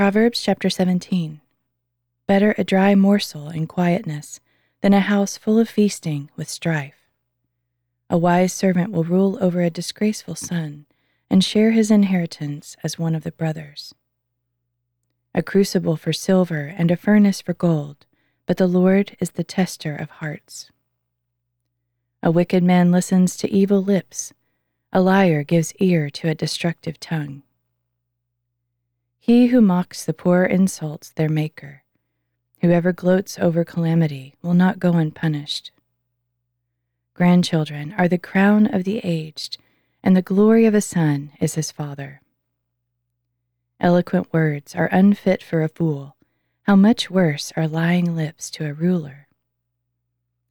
Proverbs chapter 17. Better a dry morsel in quietness than a house full of feasting with strife. A wise servant will rule over a disgraceful son and share his inheritance as one of the brothers. A crucible for silver and a furnace for gold, but the Lord is the tester of hearts. A wicked man listens to evil lips, a liar gives ear to a destructive tongue. He who mocks the poor insults their Maker. Whoever gloats over calamity will not go unpunished. Grandchildren are the crown of the aged, and the glory of a son is his father. Eloquent words are unfit for a fool. How much worse are lying lips to a ruler?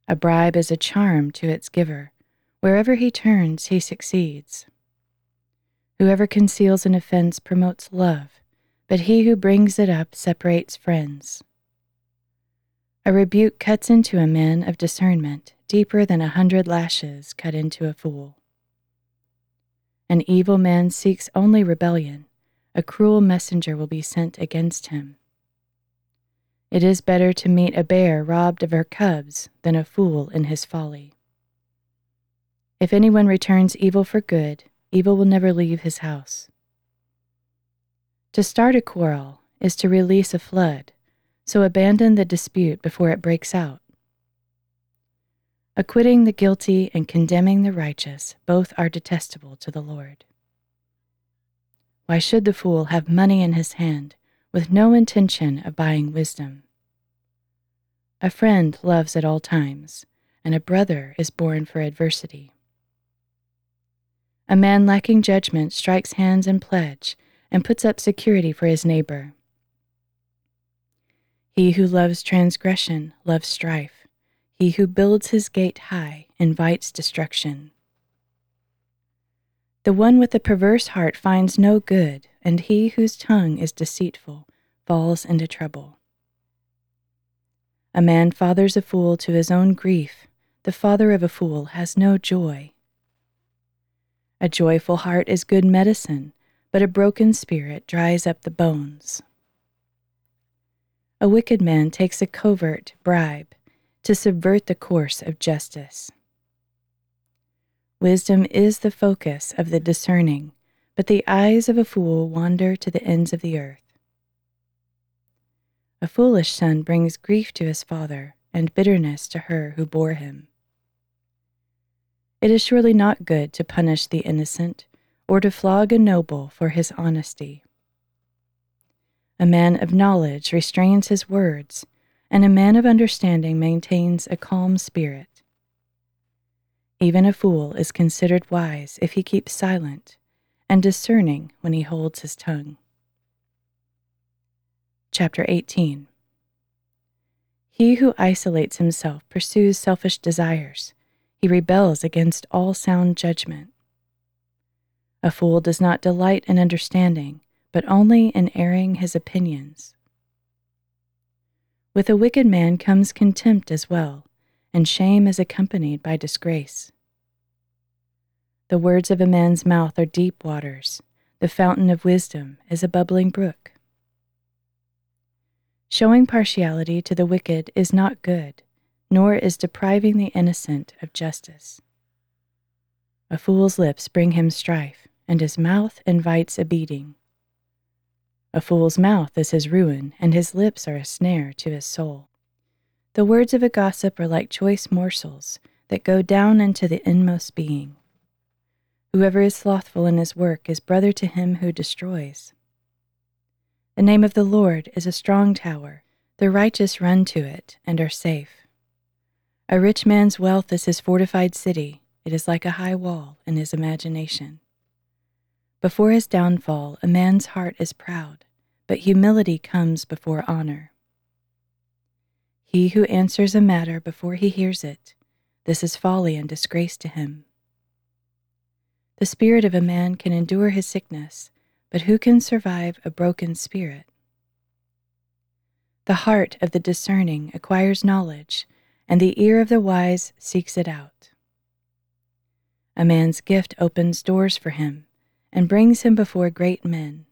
A bribe is a charm to its giver. Wherever he turns, he succeeds. Whoever conceals an offense promotes love but he who brings it up separates friends. A rebuke cuts into a man of discernment deeper than a hundred lashes cut into a fool. An evil man seeks only rebellion, a cruel messenger will be sent against him. It is better to meet a bear robbed of her cubs than a fool in his folly. If anyone returns evil for good, evil will never leave his house. To start a quarrel is to release a flood, so abandon the dispute before it breaks out. Acquitting the guilty and condemning the righteous both are detestable to the Lord. Why should the fool have money in his hand with no intention of buying wisdom? A friend loves at all times, and a brother is born for adversity. A man lacking judgment strikes hands and pledge and puts up security for his neighbor. He who loves transgression loves strife. He who builds his gate high invites destruction. The one with a perverse heart finds no good, and he whose tongue is deceitful falls into trouble. A man fathers a fool to his own grief. The father of a fool has no joy. A joyful heart is good medicine, but a broken spirit dries up the bones. A wicked man takes a covert bribe to subvert the course of justice. Wisdom is the focus of the discerning, but the eyes of a fool wander to the ends of the earth. A foolish son brings grief to his father and bitterness to her who bore him. It is surely not good to punish the innocent or to flog a noble for his honesty. A man of knowledge restrains his words, and a man of understanding maintains a calm spirit. Even a fool is considered wise if he keeps silent, and discerning when he holds his tongue. Chapter 18 He who isolates himself pursues selfish desires, he rebels against all sound judgment. A fool does not delight in understanding, but only in airing his opinions. With a wicked man comes contempt as well, and shame is accompanied by disgrace. The words of a man's mouth are deep waters, the fountain of wisdom is a bubbling brook. Showing partiality to the wicked is not good, nor is depriving the innocent of justice. A fool's lips bring him strife, and his mouth invites a beating. A fool's mouth is his ruin, and his lips are a snare to his soul. The words of a gossip are like choice morsels that go down into the inmost being. Whoever is slothful in his work is brother to him who destroys. The name of the Lord is a strong tower. The righteous run to it and are safe. A rich man's wealth is his fortified city. It is like a high wall in his imagination. Before his downfall, a man's heart is proud, but humility comes before honor. He who answers a matter before he hears it, this is folly and disgrace to him. The spirit of a man can endure his sickness, but who can survive a broken spirit? The heart of the discerning acquires knowledge, and the ear of the wise seeks it out. A man's gift opens doors for him and brings him before great men.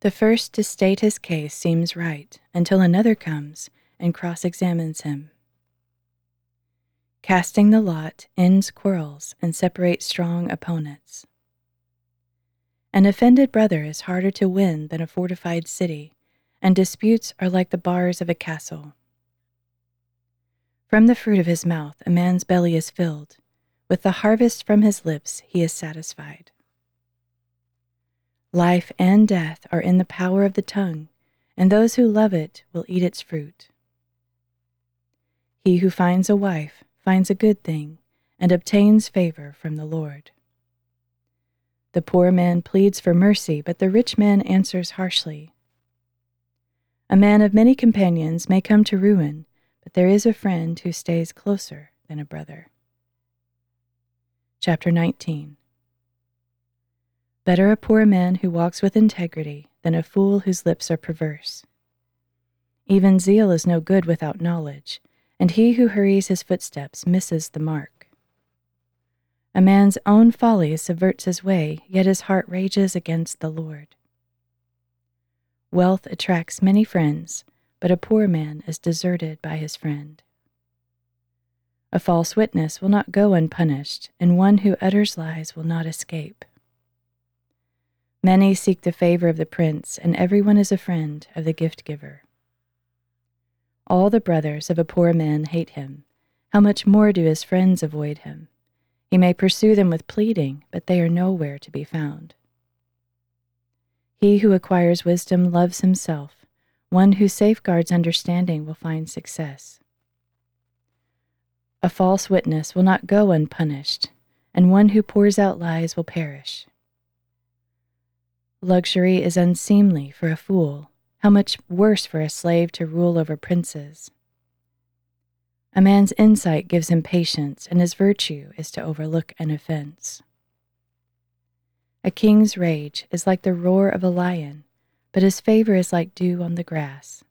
The first to state his case seems right until another comes and cross examines him. Casting the lot ends quarrels and separates strong opponents. An offended brother is harder to win than a fortified city, and disputes are like the bars of a castle. From the fruit of his mouth a man's belly is filled, with the harvest from his lips he is satisfied. Life and death are in the power of the tongue, and those who love it will eat its fruit. He who finds a wife finds a good thing and obtains favor from the Lord. The poor man pleads for mercy, but the rich man answers harshly. A man of many companions may come to ruin, but there is a friend who stays closer than a brother. Chapter 19 Better a poor man who walks with integrity than a fool whose lips are perverse. Even zeal is no good without knowledge, and he who hurries his footsteps misses the mark. A man's own folly subverts his way, yet his heart rages against the Lord. Wealth attracts many friends, but a poor man is deserted by his friend. A false witness will not go unpunished, and one who utters lies will not escape. Many seek the favor of the prince, and everyone is a friend of the gift giver. All the brothers of a poor man hate him. How much more do his friends avoid him? He may pursue them with pleading, but they are nowhere to be found. He who acquires wisdom loves himself. One who safeguards understanding will find success. A false witness will not go unpunished, and one who pours out lies will perish. Luxury is unseemly for a fool. How much worse for a slave to rule over princes? A man's insight gives him patience, and his virtue is to overlook an offense. A king's rage is like the roar of a lion, but his favor is like dew on the grass.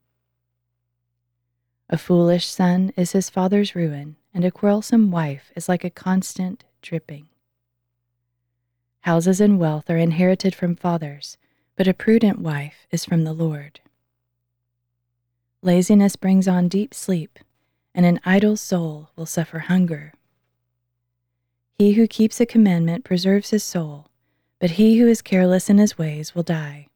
A foolish son is his father's ruin, and a quarrelsome wife is like a constant dripping. Houses and wealth are inherited from fathers, but a prudent wife is from the Lord. Laziness brings on deep sleep, and an idle soul will suffer hunger. He who keeps a commandment preserves his soul, but he who is careless in his ways will die.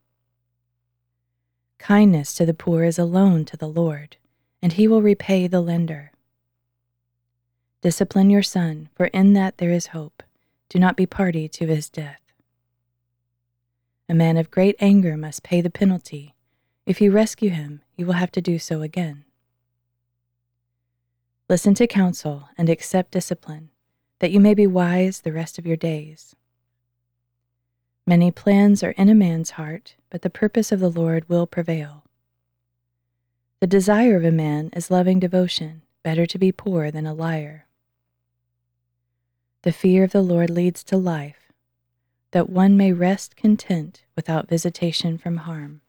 Kindness to the poor is a loan to the Lord, and he will repay the lender. Discipline your son, for in that there is hope. Do not be party to his death. A man of great anger must pay the penalty. If you rescue him, you will have to do so again. Listen to counsel and accept discipline, that you may be wise the rest of your days. Many plans are in a man's heart, but the purpose of the Lord will prevail. The desire of a man is loving devotion, better to be poor than a liar. The fear of the Lord leads to life, that one may rest content without visitation from harm.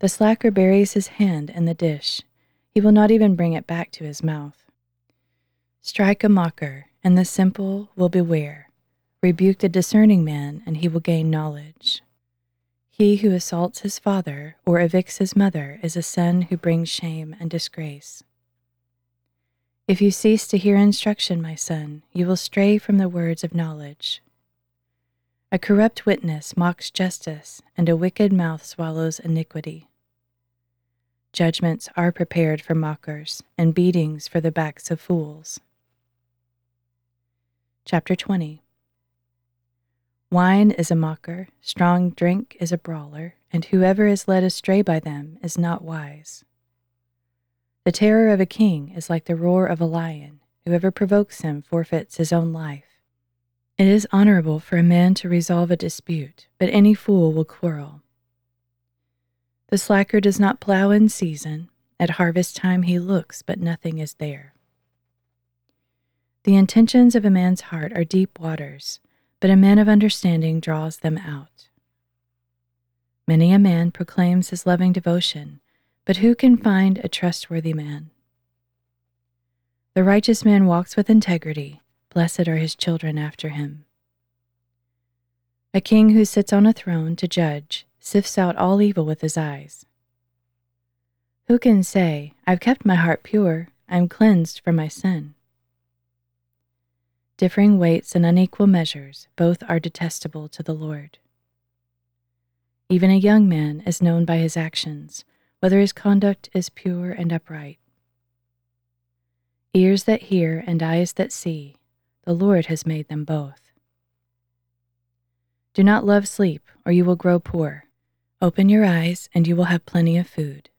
The slacker buries his hand in the dish he will not even bring it back to his mouth. Strike a mocker, and the simple will beware. Rebuke the discerning man, and he will gain knowledge. He who assaults his father or evicts his mother is a son who brings shame and disgrace. If you cease to hear instruction, my son, you will stray from the words of knowledge. A corrupt witness mocks justice, and a wicked mouth swallows iniquity. Judgments are prepared for mockers, and beatings for the backs of fools. Chapter 20 Wine is a mocker, strong drink is a brawler, and whoever is led astray by them is not wise. The terror of a king is like the roar of a lion. Whoever provokes him forfeits his own life. It is honorable for a man to resolve a dispute, but any fool will quarrel. The slacker does not plow in season. At harvest time he looks, but nothing is there. The intentions of a man's heart are deep waters, but a man of understanding draws them out. Many a man proclaims his loving devotion, but who can find a trustworthy man? The righteous man walks with integrity, blessed are his children after him. A king who sits on a throne to judge sifts out all evil with his eyes. Who can say, I've kept my heart pure, I am cleansed from my sin? Differing weights and unequal measures, both are detestable to the Lord. Even a young man is known by his actions, whether his conduct is pure and upright. Ears that hear and eyes that see, the Lord has made them both. Do not love sleep, or you will grow poor. Open your eyes, and you will have plenty of food.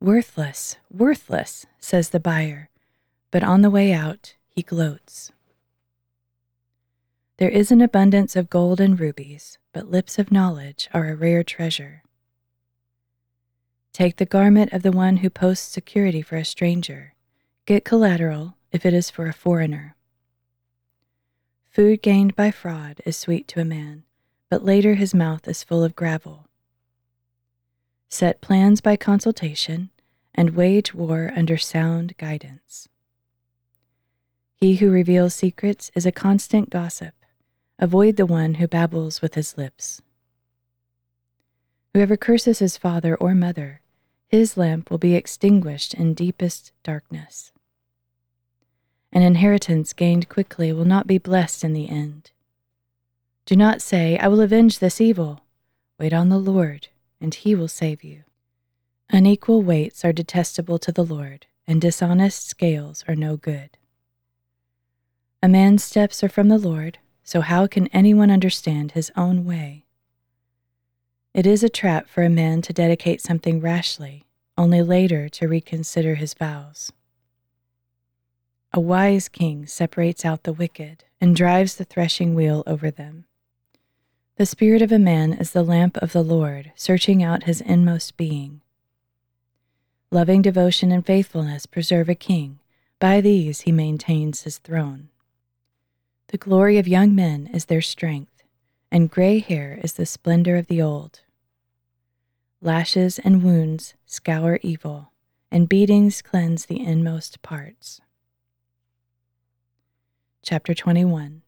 Worthless, worthless, says the buyer, but on the way out he gloats. There is an abundance of gold and rubies, but lips of knowledge are a rare treasure. Take the garment of the one who posts security for a stranger. Get collateral if it is for a foreigner. Food gained by fraud is sweet to a man, but later his mouth is full of gravel. Set plans by consultation and wage war under sound guidance. He who reveals secrets is a constant gossip. Avoid the one who babbles with his lips. Whoever curses his father or mother, his lamp will be extinguished in deepest darkness. An inheritance gained quickly will not be blessed in the end. Do not say, I will avenge this evil. Wait on the Lord, and he will save you. Unequal weights are detestable to the Lord, and dishonest scales are no good. A man's steps are from the Lord, so how can anyone understand his own way? It is a trap for a man to dedicate something rashly, only later to reconsider his vows. A wise king separates out the wicked and drives the threshing wheel over them. The spirit of a man is the lamp of the Lord, searching out his inmost being. Loving devotion and faithfulness preserve a king. By these he maintains his throne. The glory of young men is their strength, and gray hair is the splendor of the old. Lashes and wounds scour evil, and beatings cleanse the inmost parts. Chapter 21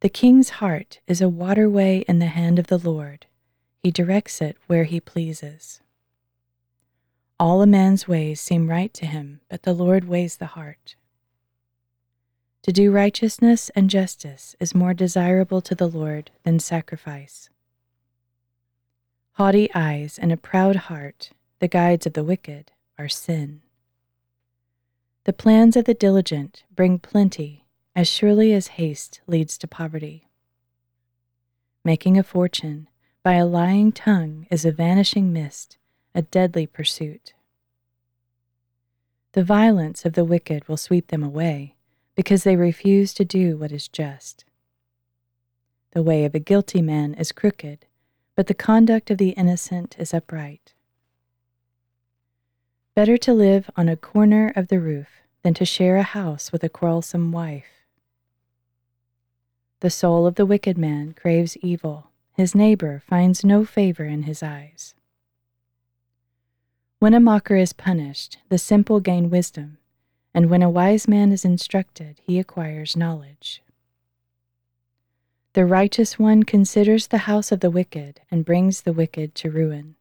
The king's heart is a waterway in the hand of the Lord, he directs it where he pleases. All a man's ways seem right to him, but the Lord weighs the heart. To do righteousness and justice is more desirable to the Lord than sacrifice. Haughty eyes and a proud heart, the guides of the wicked, are sin. The plans of the diligent bring plenty as surely as haste leads to poverty. Making a fortune by a lying tongue is a vanishing mist, a deadly pursuit. The violence of the wicked will sweep them away because they refuse to do what is just. The way of a guilty man is crooked, but the conduct of the innocent is upright. Better to live on a corner of the roof than to share a house with a quarrelsome wife. The soul of the wicked man craves evil, his neighbor finds no favor in his eyes. When a mocker is punished, the simple gain wisdom, and when a wise man is instructed, he acquires knowledge. The righteous one considers the house of the wicked and brings the wicked to ruin.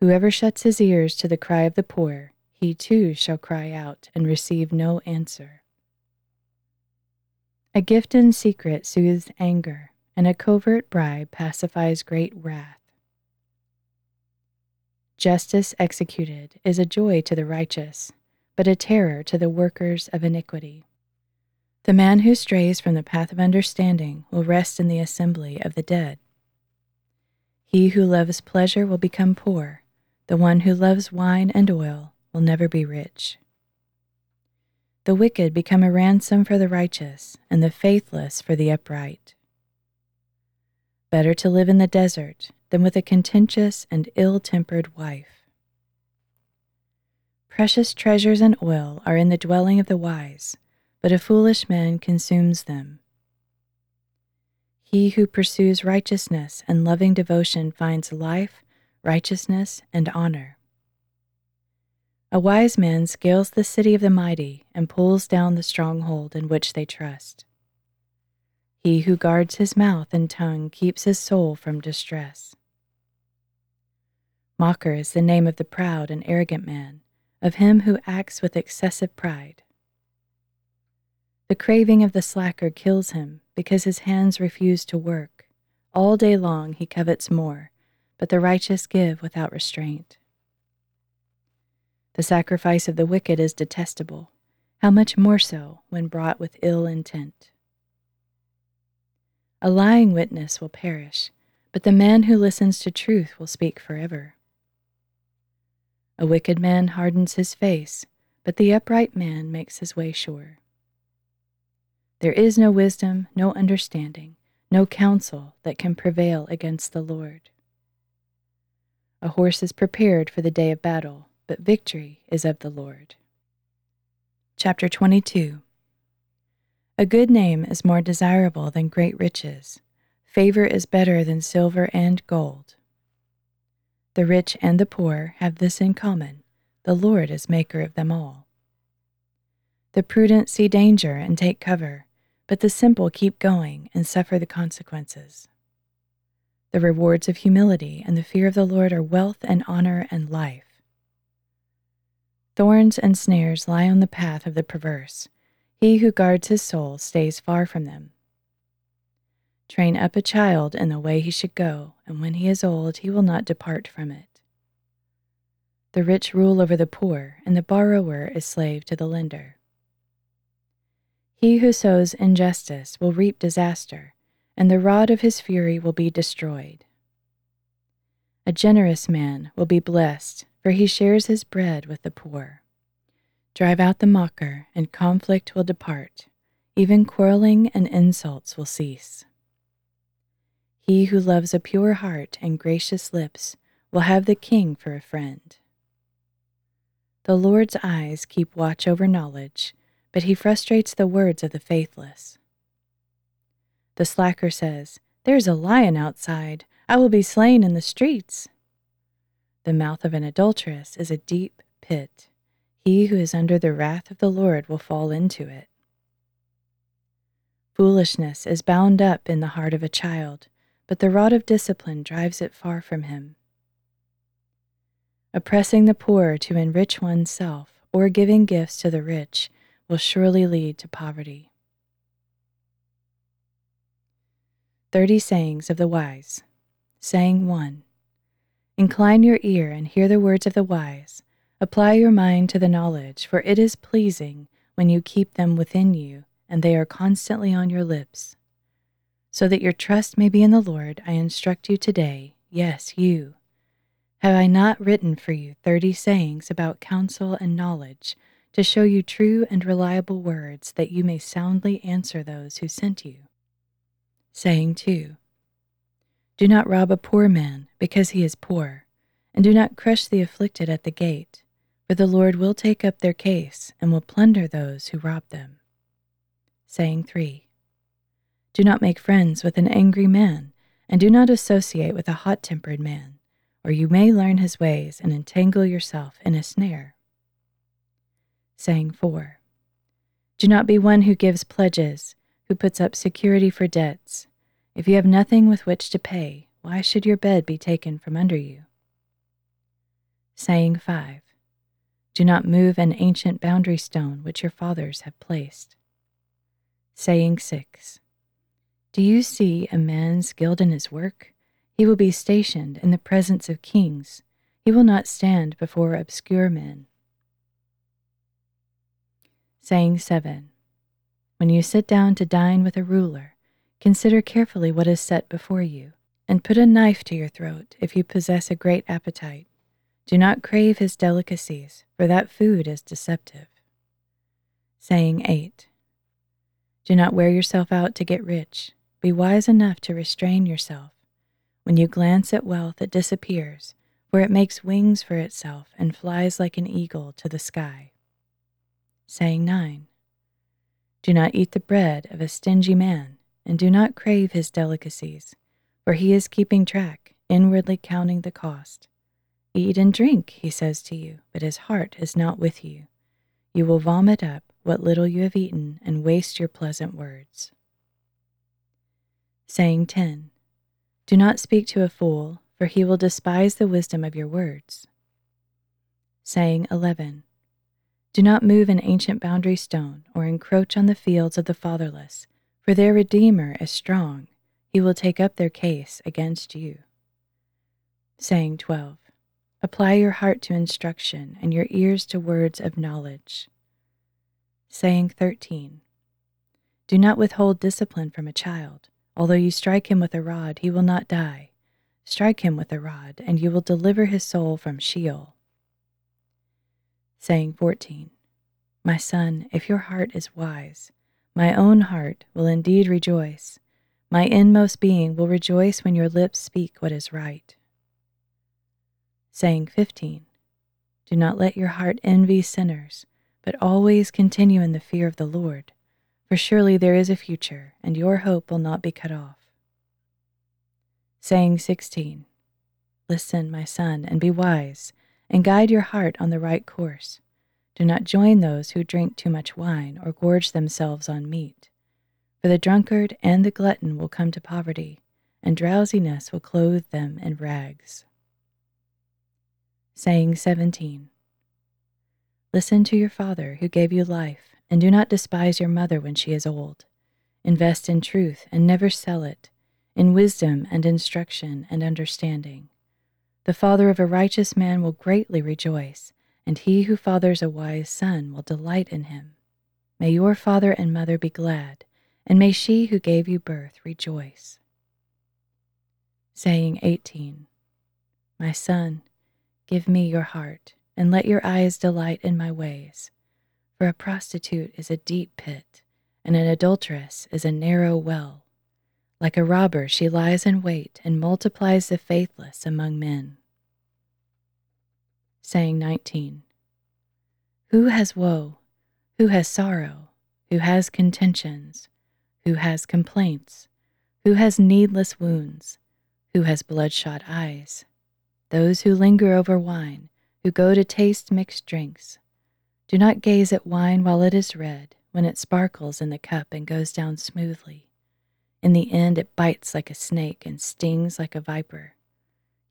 Whoever shuts his ears to the cry of the poor, he too shall cry out and receive no answer. A gift in secret soothes anger, and a covert bribe pacifies great wrath. Justice executed is a joy to the righteous, but a terror to the workers of iniquity. The man who strays from the path of understanding will rest in the assembly of the dead. He who loves pleasure will become poor, the one who loves wine and oil will never be rich. The wicked become a ransom for the righteous, and the faithless for the upright. Better to live in the desert than with a contentious and ill tempered wife. Precious treasures and oil are in the dwelling of the wise, but a foolish man consumes them. He who pursues righteousness and loving devotion finds life, righteousness, and honor. A wise man scales the city of the mighty and pulls down the stronghold in which they trust. He who guards his mouth and tongue keeps his soul from distress. Mocker is the name of the proud and arrogant man, of him who acts with excessive pride. The craving of the slacker kills him because his hands refuse to work. All day long he covets more, but the righteous give without restraint. The sacrifice of the wicked is detestable, how much more so when brought with ill intent. A lying witness will perish, but the man who listens to truth will speak forever. A wicked man hardens his face, but the upright man makes his way sure. There is no wisdom, no understanding, no counsel that can prevail against the Lord. A horse is prepared for the day of battle, but victory is of the Lord. Chapter 22 a good name is more desirable than great riches. Favor is better than silver and gold. The rich and the poor have this in common the Lord is maker of them all. The prudent see danger and take cover, but the simple keep going and suffer the consequences. The rewards of humility and the fear of the Lord are wealth and honor and life. Thorns and snares lie on the path of the perverse he who guards his soul stays far from them. Train up a child in the way he should go, and when he is old, he will not depart from it. The rich rule over the poor, and the borrower is slave to the lender. He who sows injustice will reap disaster, and the rod of his fury will be destroyed. A generous man will be blessed, for he shares his bread with the poor. Drive out the mocker, and conflict will depart. Even quarreling and insults will cease. He who loves a pure heart and gracious lips will have the king for a friend. The Lord's eyes keep watch over knowledge, but he frustrates the words of the faithless. The slacker says, There's a lion outside. I will be slain in the streets. The mouth of an adulteress is a deep pit. He who is under the wrath of the Lord will fall into it. Foolishness is bound up in the heart of a child, but the rod of discipline drives it far from him. Oppressing the poor to enrich oneself or giving gifts to the rich will surely lead to poverty. 30 Sayings of the Wise. Saying 1 Incline your ear and hear the words of the wise Apply your mind to the knowledge, for it is pleasing when you keep them within you and they are constantly on your lips. So that your trust may be in the Lord, I instruct you today, yes, you. Have I not written for you thirty sayings about counsel and knowledge to show you true and reliable words that you may soundly answer those who sent you? Saying 2 Do not rob a poor man because he is poor, and do not crush the afflicted at the gate for the Lord will take up their case and will plunder those who rob them. Saying 3 Do not make friends with an angry man, and do not associate with a hot tempered man, or you may learn his ways and entangle yourself in a snare. Saying 4 Do not be one who gives pledges, who puts up security for debts. If you have nothing with which to pay, why should your bed be taken from under you? Saying 5 do not move an ancient boundary stone which your fathers have placed. Saying 6 Do you see a man skilled in his work? He will be stationed in the presence of kings. He will not stand before obscure men. Saying 7 When you sit down to dine with a ruler, consider carefully what is set before you, and put a knife to your throat if you possess a great appetite do not crave his delicacies, for that food is deceptive. Saying 8 Do not wear yourself out to get rich. Be wise enough to restrain yourself. When you glance at wealth, it disappears, for it makes wings for itself and flies like an eagle to the sky. Saying 9 Do not eat the bread of a stingy man, and do not crave his delicacies, for he is keeping track, inwardly counting the cost. Eat and drink, he says to you, but his heart is not with you. You will vomit up what little you have eaten and waste your pleasant words. Saying 10. Do not speak to a fool, for he will despise the wisdom of your words. Saying 11. Do not move an ancient boundary stone or encroach on the fields of the fatherless, for their Redeemer is strong. He will take up their case against you. Saying 12. Apply your heart to instruction and your ears to words of knowledge. Saying 13. Do not withhold discipline from a child. Although you strike him with a rod, he will not die. Strike him with a rod, and you will deliver his soul from Sheol. Saying 14. My son, if your heart is wise, my own heart will indeed rejoice. My inmost being will rejoice when your lips speak what is right. Saying 15. Do not let your heart envy sinners, but always continue in the fear of the Lord for surely there is a future, and your hope will not be cut off. Saying 16 Listen, my son, and be wise, and guide your heart on the right course. Do not join those who drink too much wine or gorge themselves on meat. For the drunkard and the glutton will come to poverty, and drowsiness will clothe them in rags. Saying 17 Listen to your father who gave you life and do not despise your mother when she is old. Invest in truth and never sell it, in wisdom and instruction and understanding. The father of a righteous man will greatly rejoice, and he who fathers a wise son will delight in him. May your father and mother be glad, and may she who gave you birth rejoice. Saying 18 My son, give me your heart, and let your eyes delight in my ways. For a prostitute is a deep pit, and an adulteress is a narrow well. Like a robber, she lies in wait and multiplies the faithless among men. Saying 19 Who has woe? Who has sorrow? Who has contentions? Who has complaints? Who has needless wounds? Who has bloodshot eyes? Those who linger over wine, who go to taste mixed drinks do not gaze at wine while it is red, when it sparkles in the cup and goes down smoothly. In the end, it bites like a snake and stings like a viper.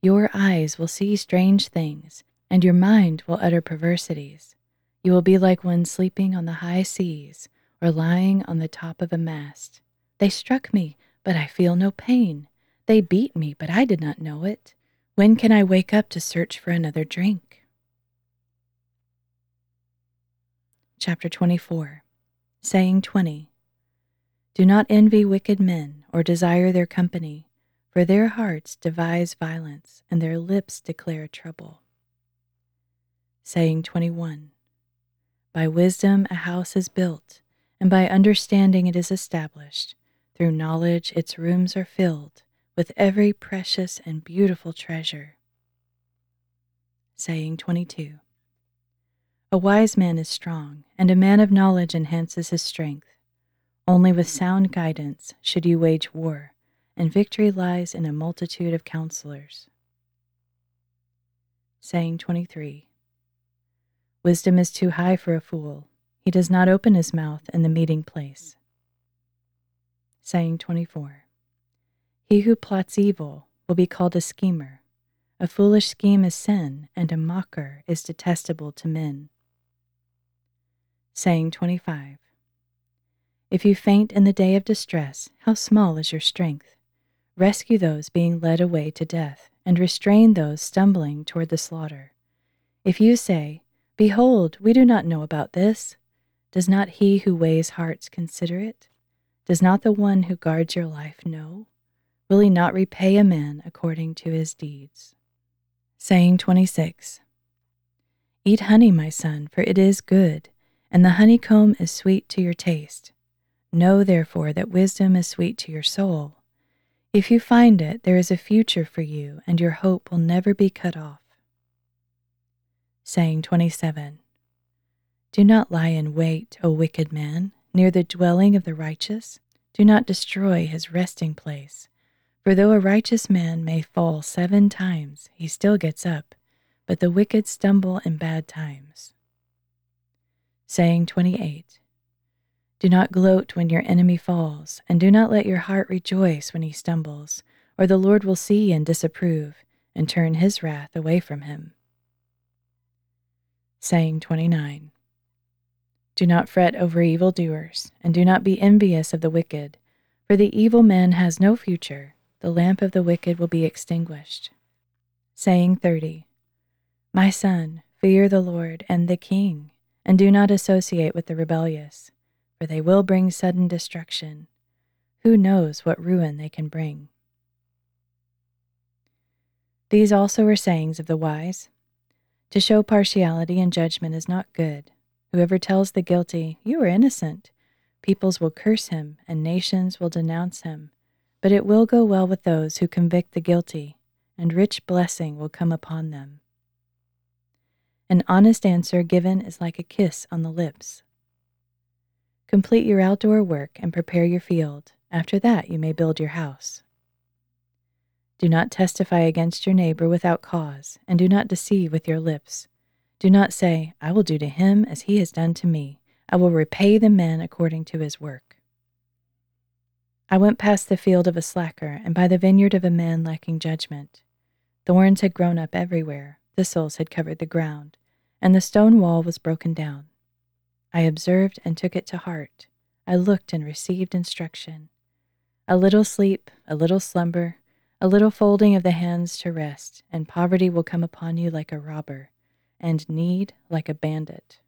Your eyes will see strange things, and your mind will utter perversities. You will be like one sleeping on the high seas or lying on the top of a mast. They struck me, but I feel no pain. They beat me, but I did not know it. When can I wake up to search for another drink? Chapter 24 Saying 20 Do not envy wicked men or desire their company, for their hearts devise violence and their lips declare trouble. Saying 21 By wisdom a house is built, and by understanding it is established. Through knowledge its rooms are filled with every precious and beautiful treasure. Saying 22 a wise man is strong, and a man of knowledge enhances his strength. Only with sound guidance should you wage war, and victory lies in a multitude of counselors. Saying 23 Wisdom is too high for a fool, he does not open his mouth in the meeting place. Saying 24 He who plots evil will be called a schemer. A foolish scheme is sin, and a mocker is detestable to men saying 25. If you faint in the day of distress, how small is your strength? Rescue those being led away to death, and restrain those stumbling toward the slaughter. If you say, Behold, we do not know about this, does not he who weighs hearts consider it? Does not the one who guards your life know? Will he not repay a man according to his deeds? Saying 26 Eat honey, my son, for it is good and the honeycomb is sweet to your taste. Know, therefore, that wisdom is sweet to your soul. If you find it, there is a future for you, and your hope will never be cut off. Saying 27 Do not lie in wait, O wicked man, near the dwelling of the righteous. Do not destroy his resting place. For though a righteous man may fall seven times, he still gets up, but the wicked stumble in bad times saying 28. Do not gloat when your enemy falls, and do not let your heart rejoice when he stumbles, or the Lord will see and disapprove, and turn his wrath away from him. Saying 29. Do not fret over evildoers, and do not be envious of the wicked, for the evil man has no future, the lamp of the wicked will be extinguished. Saying 30. My son, fear the Lord and the king, and do not associate with the rebellious, for they will bring sudden destruction. Who knows what ruin they can bring? These also are sayings of the wise. To show partiality in judgment is not good Whoever tells the guilty, You are innocent, peoples will curse him and nations will denounce him. But it will go well with those who convict the guilty, and rich blessing will come upon them. An honest answer given is like a kiss on the lips. Complete your outdoor work and prepare your field. After that, you may build your house. Do not testify against your neighbor without cause, and do not deceive with your lips. Do not say, I will do to him as he has done to me. I will repay the man according to his work. I went past the field of a slacker and by the vineyard of a man lacking judgment. Thorns had grown up everywhere, thistles had covered the ground, and the stone wall was broken down. I observed and took it to heart. I looked and received instruction. A little sleep, a little slumber, a little folding of the hands to rest, and poverty will come upon you like a robber and need like a bandit.